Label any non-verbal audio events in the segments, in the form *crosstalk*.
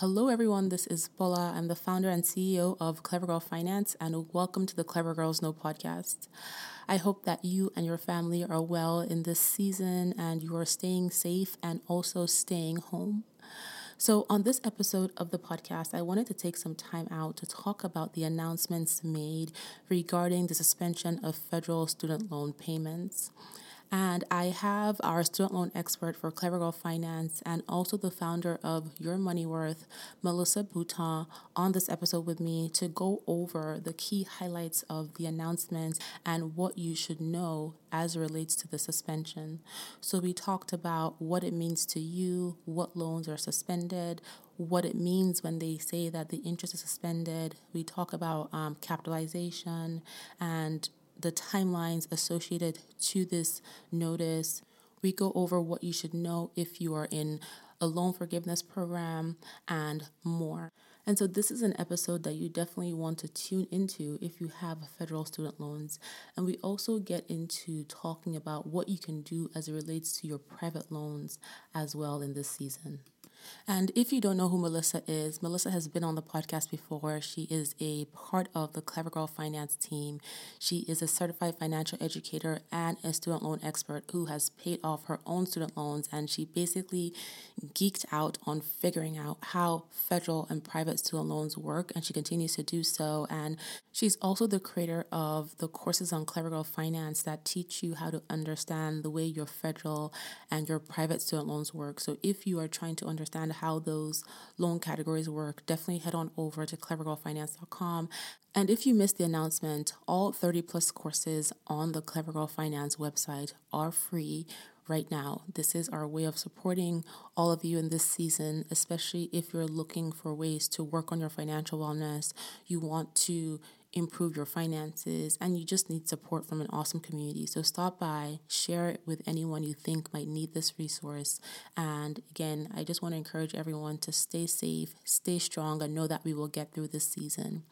Hello, everyone. This is Bola. I'm the founder and CEO of Clever Girl Finance, and welcome to the Clever Girls Know podcast. I hope that you and your family are well in this season and you are staying safe and also staying home. So, on this episode of the podcast, I wanted to take some time out to talk about the announcements made regarding the suspension of federal student loan payments. And I have our student loan expert for Clever Girl Finance and also the founder of Your Money Worth, Melisa Boutin, on this episode with me to go over the key highlights of the announcements and what you should know as relates to the suspension. So, we talked about what it means to you, what loans are suspended, what it means when they say that the interest is suspended. We talk about um, capitalization and the timelines associated to this notice. We go over what you should know if you are in a loan forgiveness program and more. And so, this is an episode that you definitely want to tune into if you have federal student loans. And we also get into talking about what you can do as it relates to your private loans as well in this season. And if you don't know who Melisa is, Melisa has been on the podcast before. She is a part of the Clever Girl Finance team. She is a certified financial educator and a student loan expert who has paid off her own student loans. And she basically geeked out on figuring out how federal and private student loans work. And she continues to do so. And she's also the creator of the courses on Clever Girl Finance that teach you how to understand the way your federal and your private student loans work. So if you are trying to understand understand how those loan categories work, definitely head on over to clevergirlfinance.com. And if you missed the announcement, all 30 plus courses on the Clever Girl Finance website are free right now. This is our way of supporting all of you in this season, especially if you're looking for ways to work on your financial wellness. You want to improve your finances, and you just need support from an awesome community. So stop by, share it with anyone you think might need this resource. And again, I just want to encourage everyone to stay safe, stay strong, and know that we will get through this season.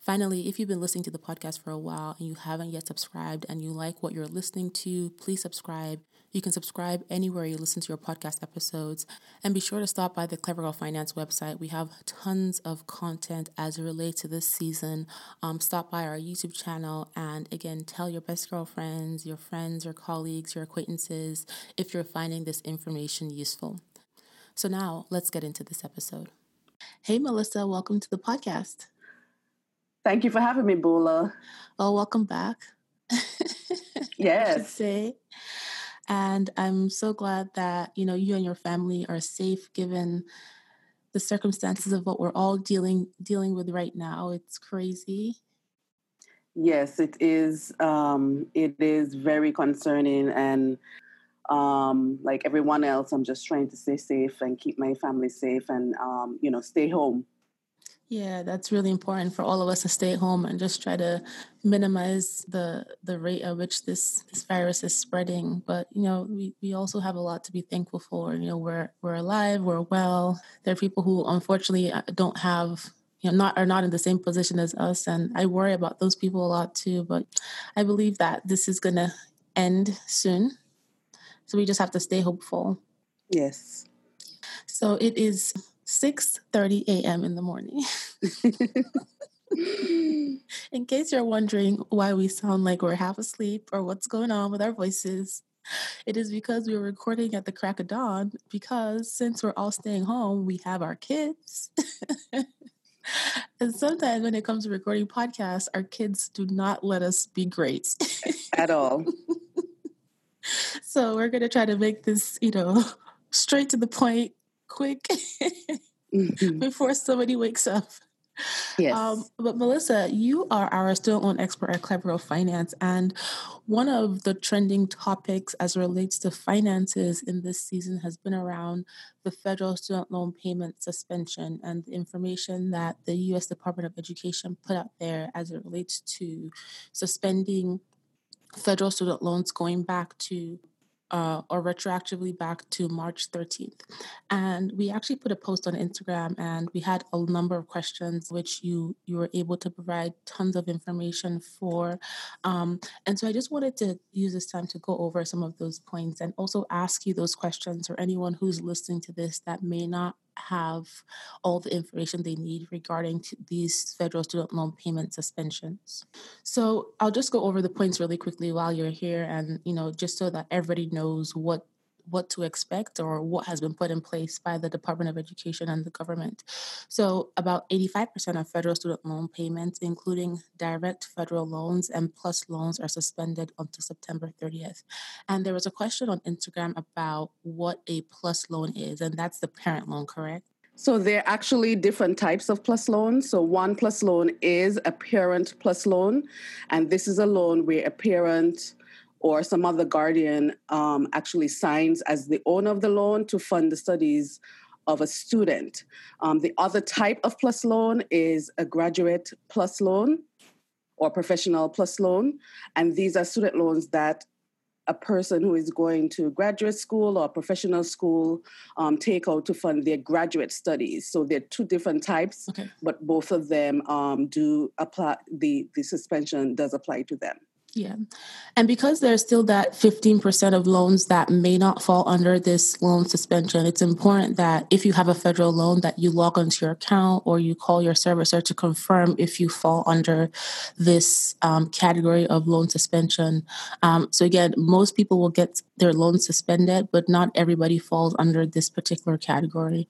Finally, if you've been listening to the podcast for a while and you haven't yet subscribed and you like what you're listening to, please subscribe. You can subscribe anywhere you listen to your podcast episodes. And be sure to stop by the Clever Girl Finance website. We have tons of content as it relates to this season. Um, stop by our YouTube channel and again, tell your best girlfriends, your friends, your colleagues, your acquaintances if you're finding this information useful. So now let's get into this episode. Hey, Melisa, welcome to the podcast. Thank you for having me, Bola. Oh, welcome back. *laughs* Yes. say. And I'm so glad that, you know, you and your family are safe given the circumstances of what we're all dealing dealing with right now. It's crazy. Yes, it is. Um, it is very concerning, and um, like everyone else, I'm just trying to stay safe and keep my family safe, and um, you know, stay home. Yeah, that's really important for all of us to stay home and just try to minimize the the rate at which this this virus is spreading. But you know, we, we also have a lot to be thankful for. You know, we're we're alive, we're well. There are people who unfortunately uh, don't have you know not are not in the same position as us, and I worry about those people a lot too. But I believe that this is gonna end soon, so we just have to stay hopeful. Yes. So it is 6:30 a.m. in the morning. *laughs* *laughs* in case you're wondering why we sound like we're half asleep or what's going on with our voices, it is because we are recording at the crack of dawn because since we're all staying home, we have our kids. *laughs* and sometimes when it comes to recording podcasts, our kids do not let us be great at all. so we're going to try to make this, you know, straight to the point quick mm-hmm. *laughs* before somebody wakes up. Yes. Um, but Melisa, you are our student loan expert at Girl Finance, and one of the trending topics as relates to finances in this season has been around the federal student loan payment suspension and the information that the U.S. Department of Education put out there as it relates to suspending federal student loans going back to uh, or retroactively back to March 13th. And we actually put a post on Instagram and we had a number of questions which you you were able to provide tons of information for. Um, and so I just wanted to use this time to go over some of those points and also ask you those questions or anyone who's listening to this that may not have all the information they need regarding these federal student loan payment suspensions. So I'll just go over the points really quickly while you're here and you know just so that everybody knows what what to expect or what has been put in place by the Department of Education and the government. So, about 85% of federal student loan payments, including direct federal loans and plus loans, are suspended until September 30th. And there was a question on Instagram about what a plus loan is, and that's the parent loan, correct? So there are actually different types of plus loans. So one plus loan is a parent plus loan, and this is a loan where a parent or some other guardian um, actually signs as the owner of the loan to fund the studies of a student. Um, the other type of plus loan is a graduate plus loan or professional plus loan. And these are student loans that a person who is going to graduate school or professional school um, take out to fund their graduate studies. So they're two different types, okay. but both of them um, do apply, the, the suspension does apply to them. Yeah. And because there's still that 15% of loans that may not fall under this loan suspension, it's important that if you have a federal loan that you log onto your account or you call your servicer to confirm if you fall under this um, category of loan suspension. Um, so again, most people will get their loan suspended, but not everybody falls under this particular category.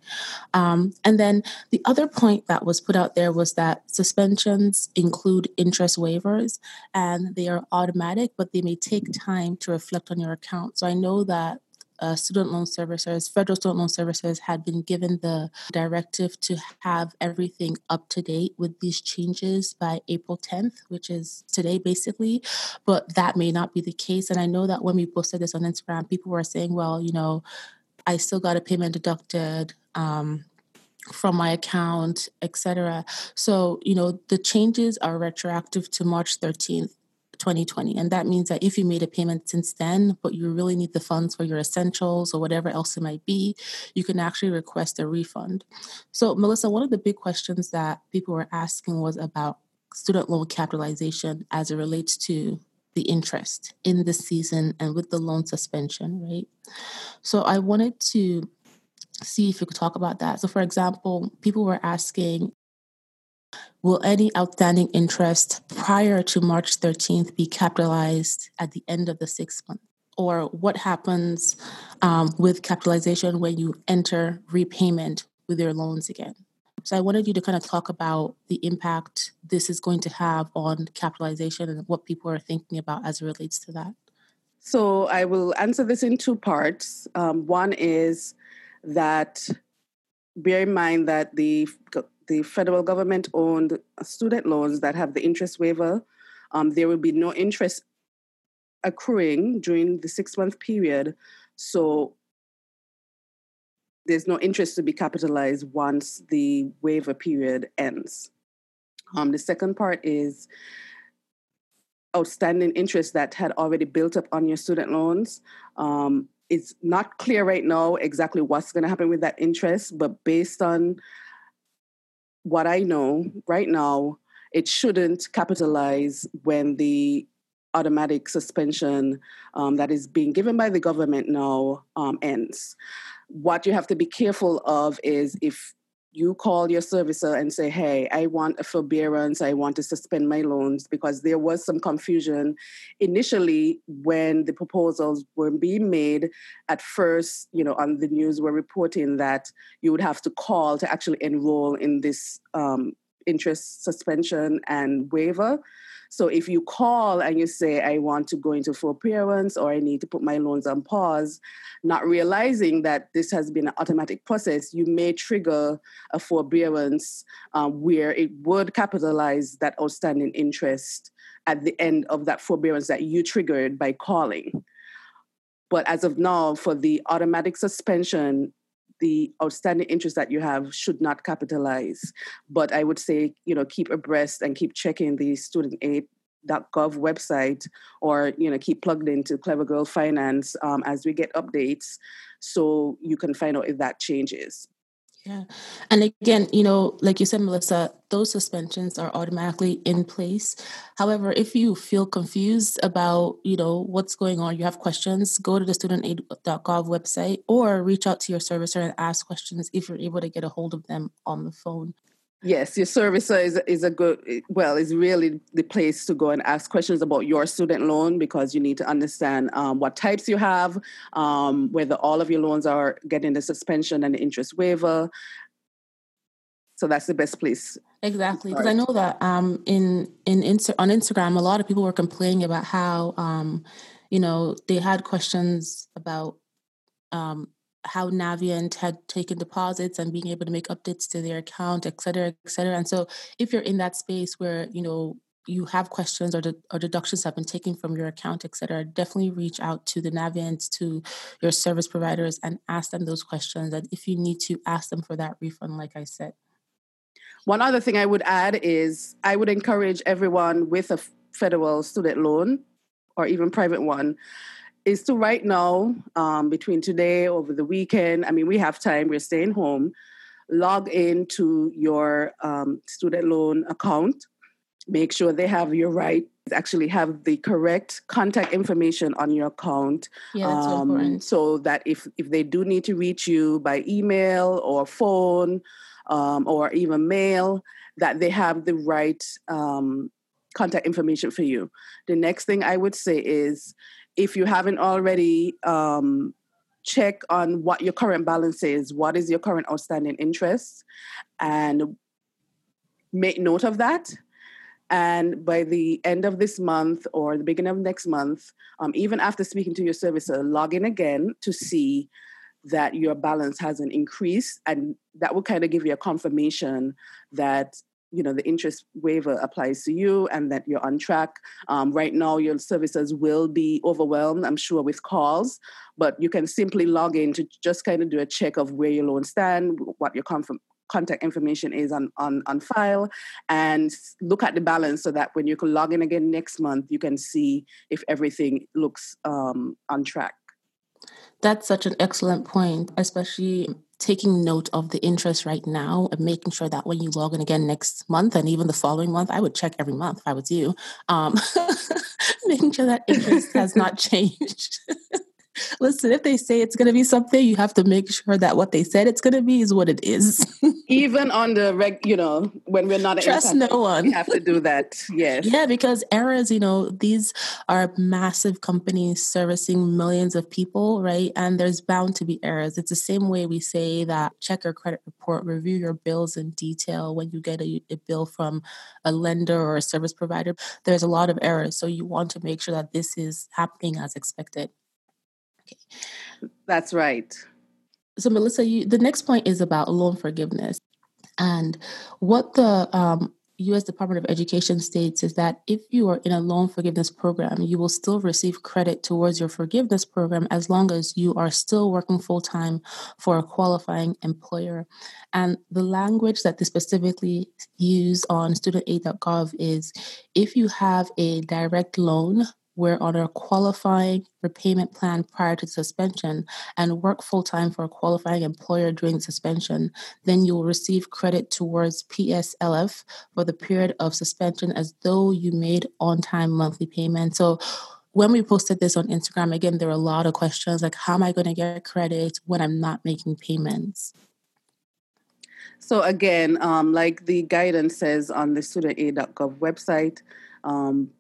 Um, and then the other point that was put out there was that suspensions include interest waivers and they are automatic, but they may take time to reflect on your account. So I know that uh, student loan servicers, federal student loan servicers, had been given the directive to have everything up to date with these changes by April 10th, which is today basically. But that may not be the case. And I know that when we posted this on Instagram, people were saying, well, you know, I still got a payment deducted. Um, from my account, etc. So, you know, the changes are retroactive to March 13th. 2020. And that means that if you made a payment since then, but you really need the funds for your essentials or whatever else it might be, you can actually request a refund. So, Melisa, one of the big questions that people were asking was about student loan capitalization as it relates to the interest in the season and with the loan suspension, right? So, I wanted to see if you could talk about that. So, for example, people were asking Will any outstanding interest prior to March 13th be capitalized at the end of the sixth month? Or what happens um, with capitalization when you enter repayment with your loans again? So I wanted you to kind of talk about the impact this is going to have on capitalization and what people are thinking about as it relates to that. So I will answer this in two parts. Um, one is that bear in mind that the the federal government owned student loans that have the interest waiver, um, there will be no interest accruing during the six month period. So there's no interest to be capitalized once the waiver period ends. Um, the second part is outstanding interest that had already built up on your student loans. Um, it's not clear right now exactly what's going to happen with that interest, but based on what I know right now, it shouldn't capitalize when the automatic suspension um, that is being given by the government now um, ends. What you have to be careful of is if you call your servicer and say, hey, I want a forbearance, I want to suspend my loans, because there was some confusion initially when the proposals were being made. At first, you know, on the news were reporting that you would have to call to actually enroll in this um, interest suspension and waiver. So if you call and you say, I want to go into forbearance or I need to put my loans on pause, not realizing that this has been an automatic process, you may trigger a forbearance um, where it would capitalize that outstanding interest at the end of that forbearance that you triggered by calling. But as of now, for the automatic suspension, the outstanding interest that you have should not capitalize. But I would say, you know, keep abreast and keep checking the student aid gov website or you know keep plugged into clever girl finance um, as we get updates so you can find out if that changes yeah and again you know like you said melisa those suspensions are automatically in place. However, if you feel confused about, you know, what's going on, you have questions, go to the studentaid.gov website or reach out to your servicer and ask questions if you're able to get a hold of them on the phone. Yes, your servicer is is a good well is really the place to go and ask questions about your student loan because you need to understand um, what types you have, um, whether all of your loans are getting the suspension and the interest waiver. So that's the best place. Exactly, because I know that um, in in Insta- on Instagram, a lot of people were complaining about how um, you know they had questions about um, how Navient had taken deposits and being able to make updates to their account, et cetera, et cetera. And so if you're in that space where, you know, you have questions or, de- or deductions have been taken from your account, et cetera, definitely reach out to the Navient, to your service providers and ask them those questions. And if you need to ask them for that refund, like I said. One other thing I would add is I would encourage everyone with a federal student loan or even private one is to right now, um, between today over the weekend, I mean, we have time, we're staying home, log into your um, student loan account, make sure they have your right, actually have the correct contact information on your account. Yeah, that's um, important. So that if, if they do need to reach you by email or phone um, or even mail, that they have the right um, contact information for you. The next thing I would say is if you haven't already, um, check on what your current balance is. What is your current outstanding interest? And make note of that. And by the end of this month or the beginning of next month, um, even after speaking to your servicer, log in again to see that your balance hasn't increased. And that will kind of give you a confirmation that you know the interest waiver applies to you and that you're on track. Um, right now your services will be overwhelmed i'm sure with calls but you can simply log in to just kind of do a check of where your loans stand what your contact information is on, on, on file and look at the balance so that when you can log in again next month you can see if everything looks um, on track. That's such an excellent point, especially taking note of the interest right now and making sure that when you log in again next month and even the following month, I would check every month if I was you, um, *laughs* making sure that interest has not *laughs* changed. *laughs* Listen, if they say it's going to be something, you have to make sure that what they said it's going to be is what it is. *laughs* Even on the reg, you know, when we're not trust no one, we have to do that. Yes, yeah, because errors, you know, these are massive companies servicing millions of people, right? And there's bound to be errors. It's the same way we say that check your credit report, review your bills in detail when you get a, a bill from a lender or a service provider. There's a lot of errors, so you want to make sure that this is happening as expected. That's right. So, Melisa, you, the next point is about loan forgiveness. And what the um, US Department of Education states is that if you are in a loan forgiveness program, you will still receive credit towards your forgiveness program as long as you are still working full time for a qualifying employer. And the language that they specifically use on studentaid.gov is if you have a direct loan were on a qualifying repayment plan prior to suspension and work full time for a qualifying employer during suspension, then you will receive credit towards PSLF for the period of suspension as though you made on time monthly payment. So when we posted this on Instagram, again, there were a lot of questions like, how am I going to get credit when I'm not making payments? So, again, um, like the guidance says on the studentaid.gov website, um,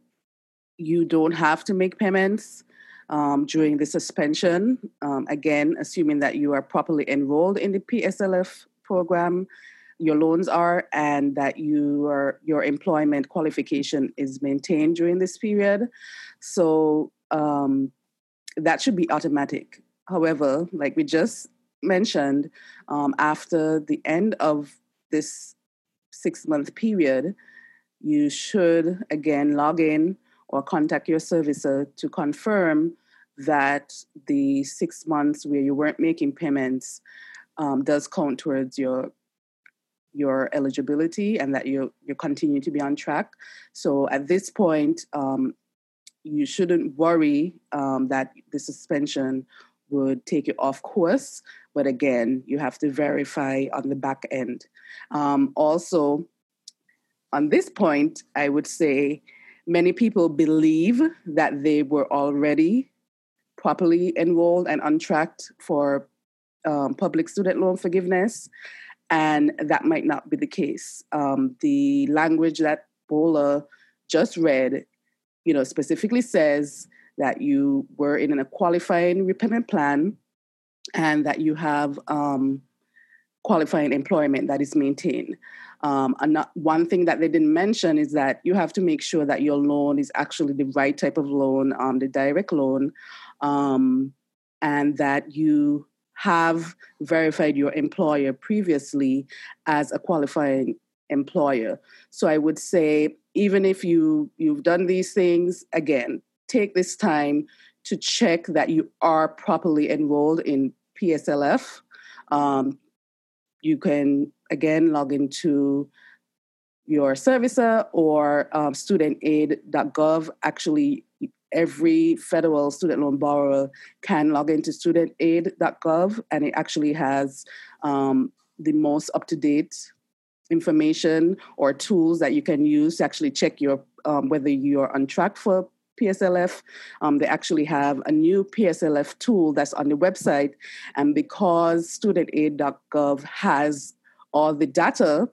you don't have to make payments um, during the suspension. Um, again, assuming that you are properly enrolled in the PSLF program, your loans are, and that you are, your employment qualification is maintained during this period. So um, that should be automatic. However, like we just mentioned, um, after the end of this six month period, you should again log in or contact your servicer to confirm that the six months where you weren't making payments um, does count towards your your eligibility and that you you continue to be on track. So at this point, um, you shouldn't worry um, that the suspension would take you off course. But again, you have to verify on the back end. Um, also, on this point, I would say many people believe that they were already properly enrolled and on track for um, public student loan forgiveness, and that might not be the case. Um, the language that Bola just read, you know, specifically says that you were in a qualifying repayment plan and that you have um, qualifying employment that is maintained. Um, and one thing that they didn't mention is that you have to make sure that your loan is actually the right type of loan, um, the direct loan, um, and that you have verified your employer previously as a qualifying employer. So I would say, even if you you've done these things, again, take this time to check that you are properly enrolled in PSLF. Um, you can again log into your servicer or um, studentaid.gov. Actually, every federal student loan borrower can log into studentaid.gov, and it actually has um, the most up to date information or tools that you can use to actually check your um, whether you're on track for PSLF. Um, they actually have a new PSLF tool that's on the website. And because studentaid.gov has all the data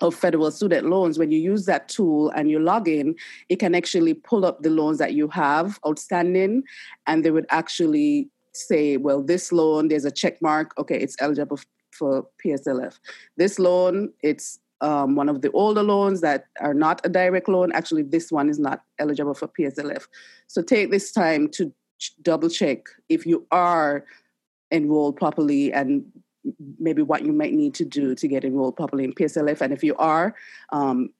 of federal student loans, when you use that tool and you log in, it can actually pull up the loans that you have outstanding, and they would actually say, well, this loan, there's a check mark, okay, it's eligible for PSLF. This loan, it's um, one of the older loans that are not a direct loan. Actually, this one is not eligible for PSLF. So take this time to ch- double check if you are enrolled properly and maybe what you might need to do to get enrolled properly in PSLF. And if you are, um,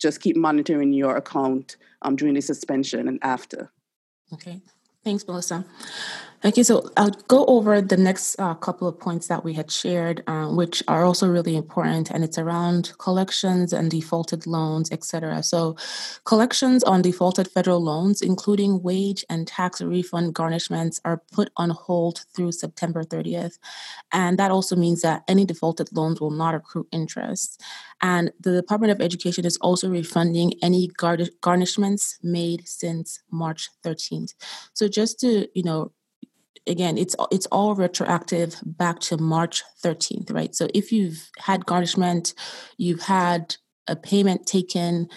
just keep monitoring your account um, during the suspension and after. Okay. Thanks, Melisa. Okay, so I'll go over the next uh, couple of points that we had shared, uh, which are also really important, and it's around collections and defaulted loans, etc. So, collections on defaulted federal loans, including wage and tax refund garnishments, are put on hold through September 30th, and that also means that any defaulted loans will not accrue interest. And the Department of Education is also refunding any garnishments made since March 13th. So, just to you know again it's it's all retroactive back to March 13th right? So if you've had garnishment you've had a payment taken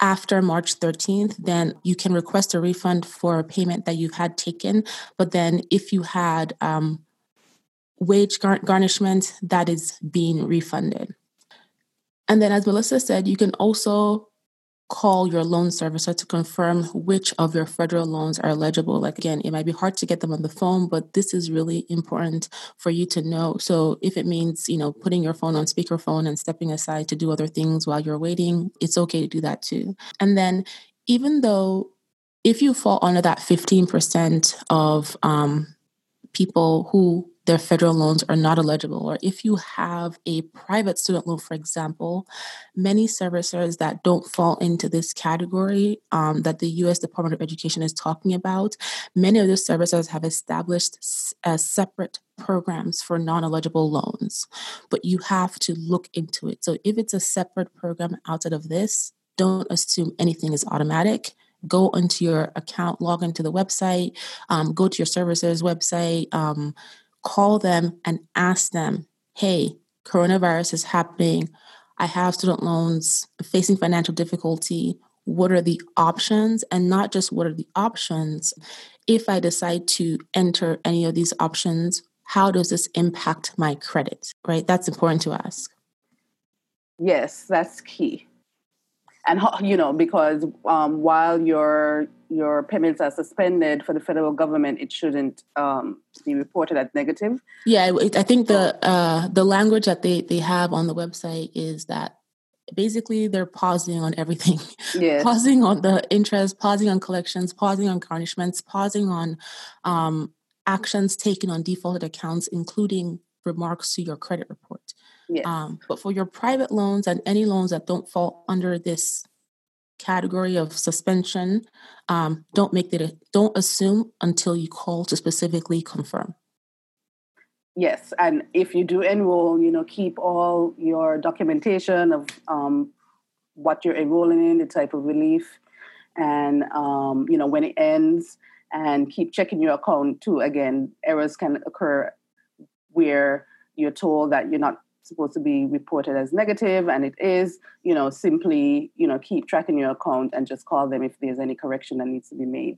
after March 13th then you can request a refund for a payment that you've had taken. But then if you had um, wage gar- garnishment that is being refunded. And then as Melisa said you can also call your loan servicer to confirm which of your federal loans are eligible. Like again, it might be hard to get them on the phone, but this is really important for you to know. So if it means, you know, putting your phone on speakerphone and stepping aside to do other things while you're waiting, it's okay to do that too. And then even though if you fall under that 15% of um, people who their federal loans are not eligible. Or if you have a private student loan, for example, many servicers that don't fall into this category um, that the US Department of Education is talking about, many of those servicers have established uh, separate programs for non eligible loans. But you have to look into it. So if it's a separate program outside of this, don't assume anything is automatic go into your account, log into the website, um, go to your services website, um, call them and ask them, hey, coronavirus is happening. I have student loans, facing financial difficulty. What are the options? And not just what are the options. If I decide to enter any of these options, how does this impact my credit? Right? That's important to ask. Yes, that's key and you know because um, while your your payments are suspended for the federal government, it shouldn't um, be reported as negative. Yeah, I think the uh, the language that they they have on the website is that basically they're pausing on everything *laughs* yes. pausing on the interest pausing on collections pausing on garnishments pausing on um, actions taken on defaulted accounts including remarks to your credit report Yes. Um, but for your private loans and any loans that don't fall under this category of suspension, um, don't make that. Don't assume until you call to specifically confirm. Yes, and if you do enroll, you know, keep all your documentation of um, what you're enrolling in, the type of relief, and um, you know when it ends, and keep checking your account too. Again, errors can occur where you're told that you're not supposed to be reported as negative and it is you know simply you know keep tracking your account and just call them if there's any correction that needs to be made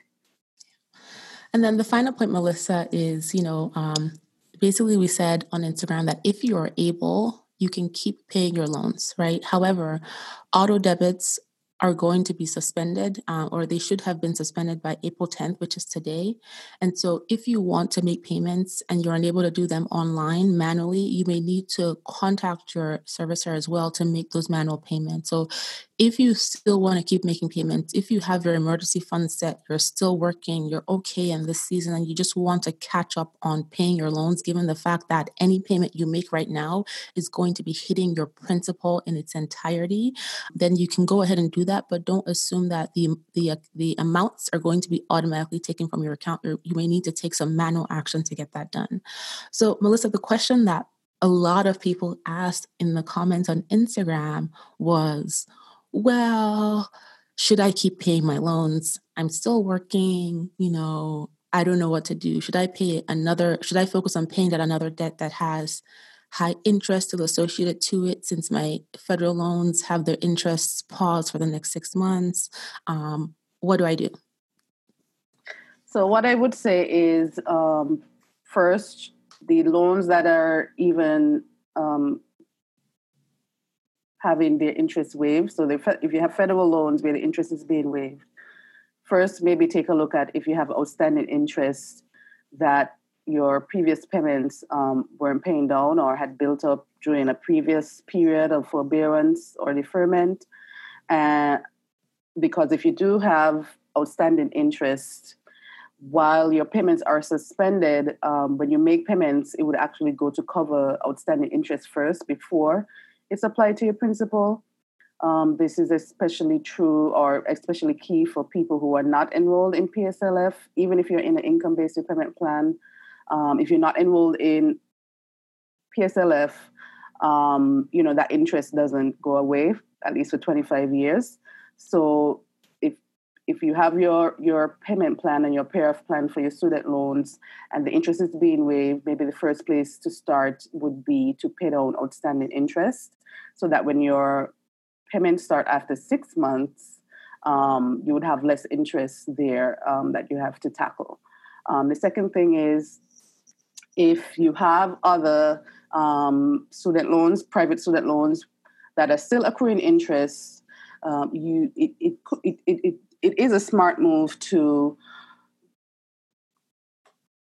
and then the final point melisa is you know um, basically we said on instagram that if you are able you can keep paying your loans, right? However, auto debits are going to be suspended, uh, or they should have been suspended by April 10th, which is today. And so, if you want to make payments and you're unable to do them online manually, you may need to contact your servicer as well to make those manual payments. So, if you still want to keep making payments, if you have your emergency fund set, you're still working, you're okay in this season, and you just want to catch up on paying your loans, given the fact that any payment you make right now is going to be hitting your principal in its entirety, then you can go ahead and do that. But don't assume that the the uh, the amounts are going to be automatically taken from your account. You may need to take some manual action to get that done. So, Melisa, the question that a lot of people asked in the comments on Instagram was well, should I keep paying my loans? I'm still working, you know, I don't know what to do. Should I pay another, should I focus on paying that another debt that has high interest still associated to it since my federal loans have their interests paused for the next six months? Um, what do I do? So, what I would say is um, first, the loans that are even um, having their interest waived. So if you have federal loans where the interest is being waived, first maybe take a look at if you have outstanding interest that your previous payments um, weren't paying down or had built up during a previous period of forbearance or deferment. And because if you do have outstanding interest, while your payments are suspended, um, when you make payments, it would actually go to cover outstanding interest first before it's applied to your principal. Um, this is especially true or especially key for people who are not enrolled in PSLF, even if you're in an income based repayment plan. Um, if you're not enrolled in PSLF, um, you know, that interest doesn't go away, at least for 25 years. So if if you have your your payment plan and your payoff plan for your student loans and the interest is being waived, maybe the first place to start would be to pay down outstanding interest so that when your payments start after six months, um, you would have less interest there um, that you have to tackle. Um, the second thing is if you have other um, student loans, private student loans that are still accruing interest, um, you it, it, it, it, it is a smart move to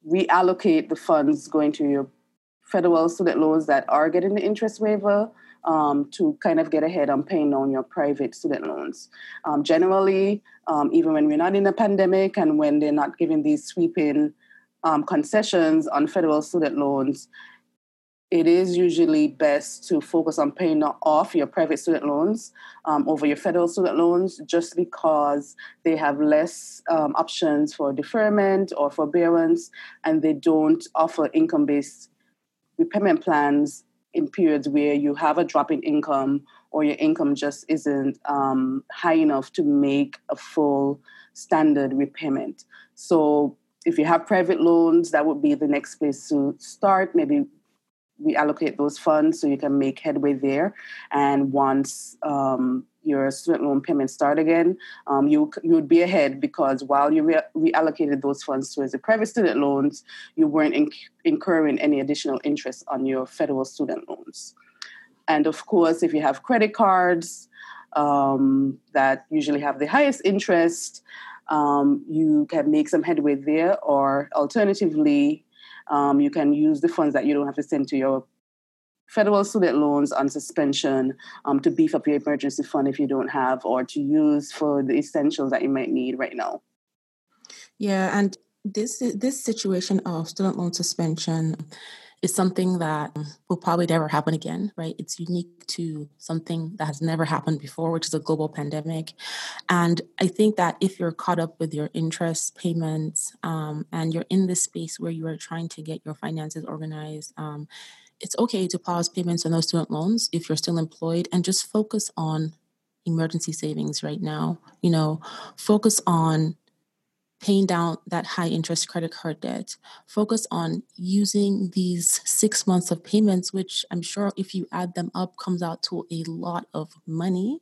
reallocate the funds going to your federal student loans that are getting the interest waiver um, to kind of get ahead on paying on your private student loans. Um, generally, um, even when we're not in a pandemic and when they're not giving these sweeping um, concessions on federal student loans, it is usually best to focus on paying off your private student loans um, over your federal student loans just because they have less um, options for deferment or forbearance and they don't offer income based repayment plans in periods where you have a drop in income or your income just isn't um, high enough to make a full standard repayment. So if you have private loans, that would be the next place to start. Maybe we allocate those funds so you can make headway there. And once um, your student loan payments start again, um, you you would be ahead because while you re- reallocated those funds towards the private student loans, you weren't inc- incurring any additional interest on your federal student loans. And of course, if you have credit cards um, that usually have the highest interest, um, you can make some headway there, or alternatively, um, you can use the funds that you don't have to send to your federal student loans on suspension um, to beef up your emergency fund if you don't have, or to use for the essentials that you might need right now. Yeah, and this this situation of student loan suspension is something that will probably never happen again, right? It's unique to something that has never happened before, which is a global pandemic. And I think that if you're caught up with your interest payments um, and you're in this space where you are trying to get your finances organized, um, it's okay to pause payments on those student loans if you're still employed and just focus on emergency savings right now. You know, focus on paying down that high interest credit card debt. Focus on using these six months of payments, which I'm sure if you add them up comes out to a lot of money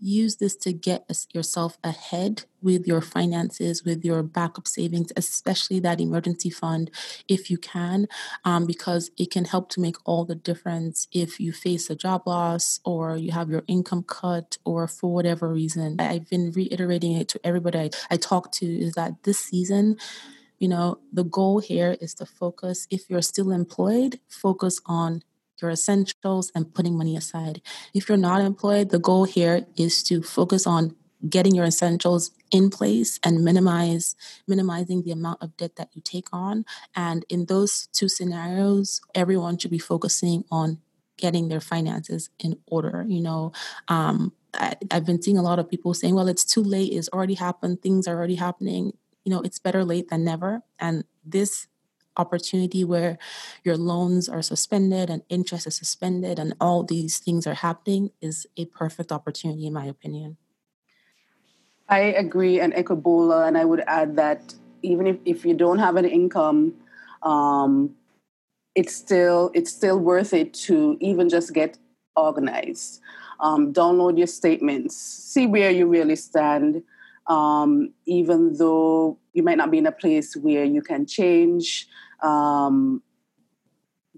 use this to get yourself ahead with your finances, with your backup savings, especially that emergency fund, if you can, um, because it can help to make all the difference if you face a job loss or you have your income cut or for whatever reason. I've been reiterating it to everybody I, I talk to is that this season, you know, the goal here is to focus, if you're still employed, focus on your essentials and putting money aside. If you're not employed, the goal here is to focus on getting your essentials in place and minimize minimizing the amount of debt that you take on. And in those two scenarios everyone should be focusing on getting their finances in order you know? Um, I, i've been seeing a lot of people saying well it's too late. It's already happened. Things are already happening. You know it's better late than never. And this opportunity where your loans are suspended and interest is suspended and all these things are happening is a perfect opportunity in my opinion. I agree and echo bola and i would add that even if, if you don't have an income um, it's still it's still worth it to even just get organized. Um, download your statements. See where you really stand. Um, even though you might not be in a place where you can change um,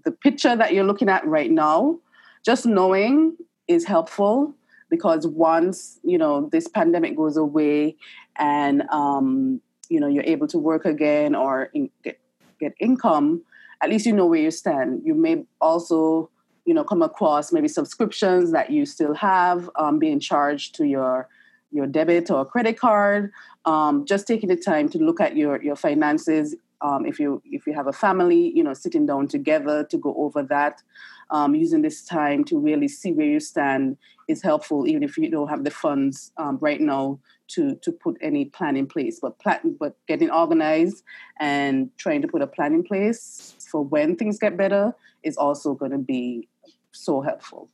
the picture that you're looking at right now, just knowing is helpful because once you know this pandemic goes away and um, you know you're able to work again or in, get get income, at least you know where you stand. You may also you know come across maybe subscriptions that you still have um, being charged to your your debit or credit card. Um, just taking the time to look at your your finances um, if you if you have a family, you know, sitting down together to go over that, um, using this time to really see where you stand is helpful, even if you don't have the funds um, right now to to put any plan in place. But plan, but getting organized and trying to put a plan in place for when things get better is also going to be so helpful.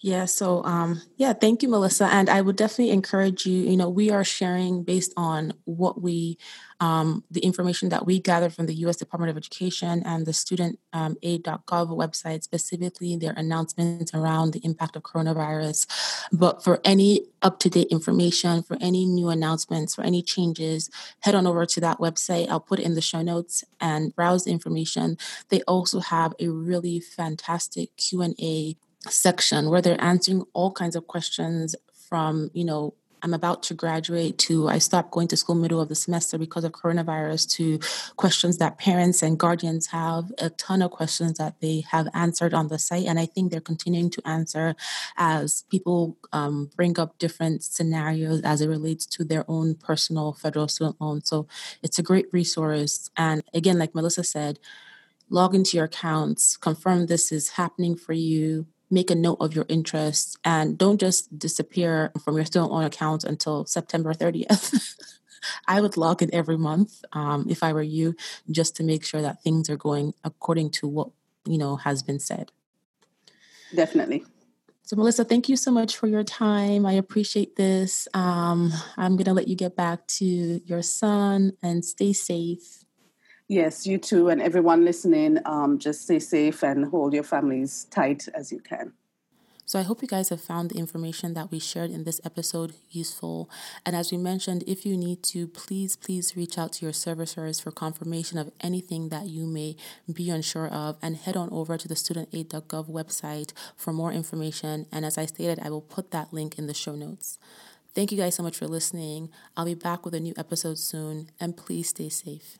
Yeah, so um, yeah, thank you, Melisa. And I would definitely encourage you. You know, we are sharing based on what we, um, the information that we gathered from the U.S. Department of Education and the Student um, Aid.gov website, specifically their announcements around the impact of coronavirus. But for any up to date information, for any new announcements, for any changes, head on over to that website. I'll put it in the show notes and browse the information. They also have a really fantastic Q and A section where they're answering all kinds of questions from, you know, I'm about to graduate to I stopped going to school middle of the semester because of coronavirus to questions that parents and guardians have a ton of questions that they have answered on the site. And I think they're continuing to answer as people um, bring up different scenarios as it relates to their own personal federal student loan. So it's a great resource. And again like Melisa said log into your accounts confirm this is happening for you make a note of your interests and don't just disappear from your student loan account until September 30th. *laughs* I would log in every month um, if I were you, just to make sure that things are going according to what you know has been said. Definitely. So, Melisa, thank you so much for your time. I appreciate this. Um, I'm going to let you get back to your son and stay safe. Yes, you too, and everyone listening, um, just stay safe and hold your families tight as you can. So, I hope you guys have found the information that we shared in this episode useful. And as we mentioned, if you need to, please, please reach out to your servicers for confirmation of anything that you may be unsure of and head on over to the studentaid.gov website for more information. And as I stated, I will put that link in the show notes. Thank you guys so much for listening. I'll be back with a new episode soon, and please stay safe.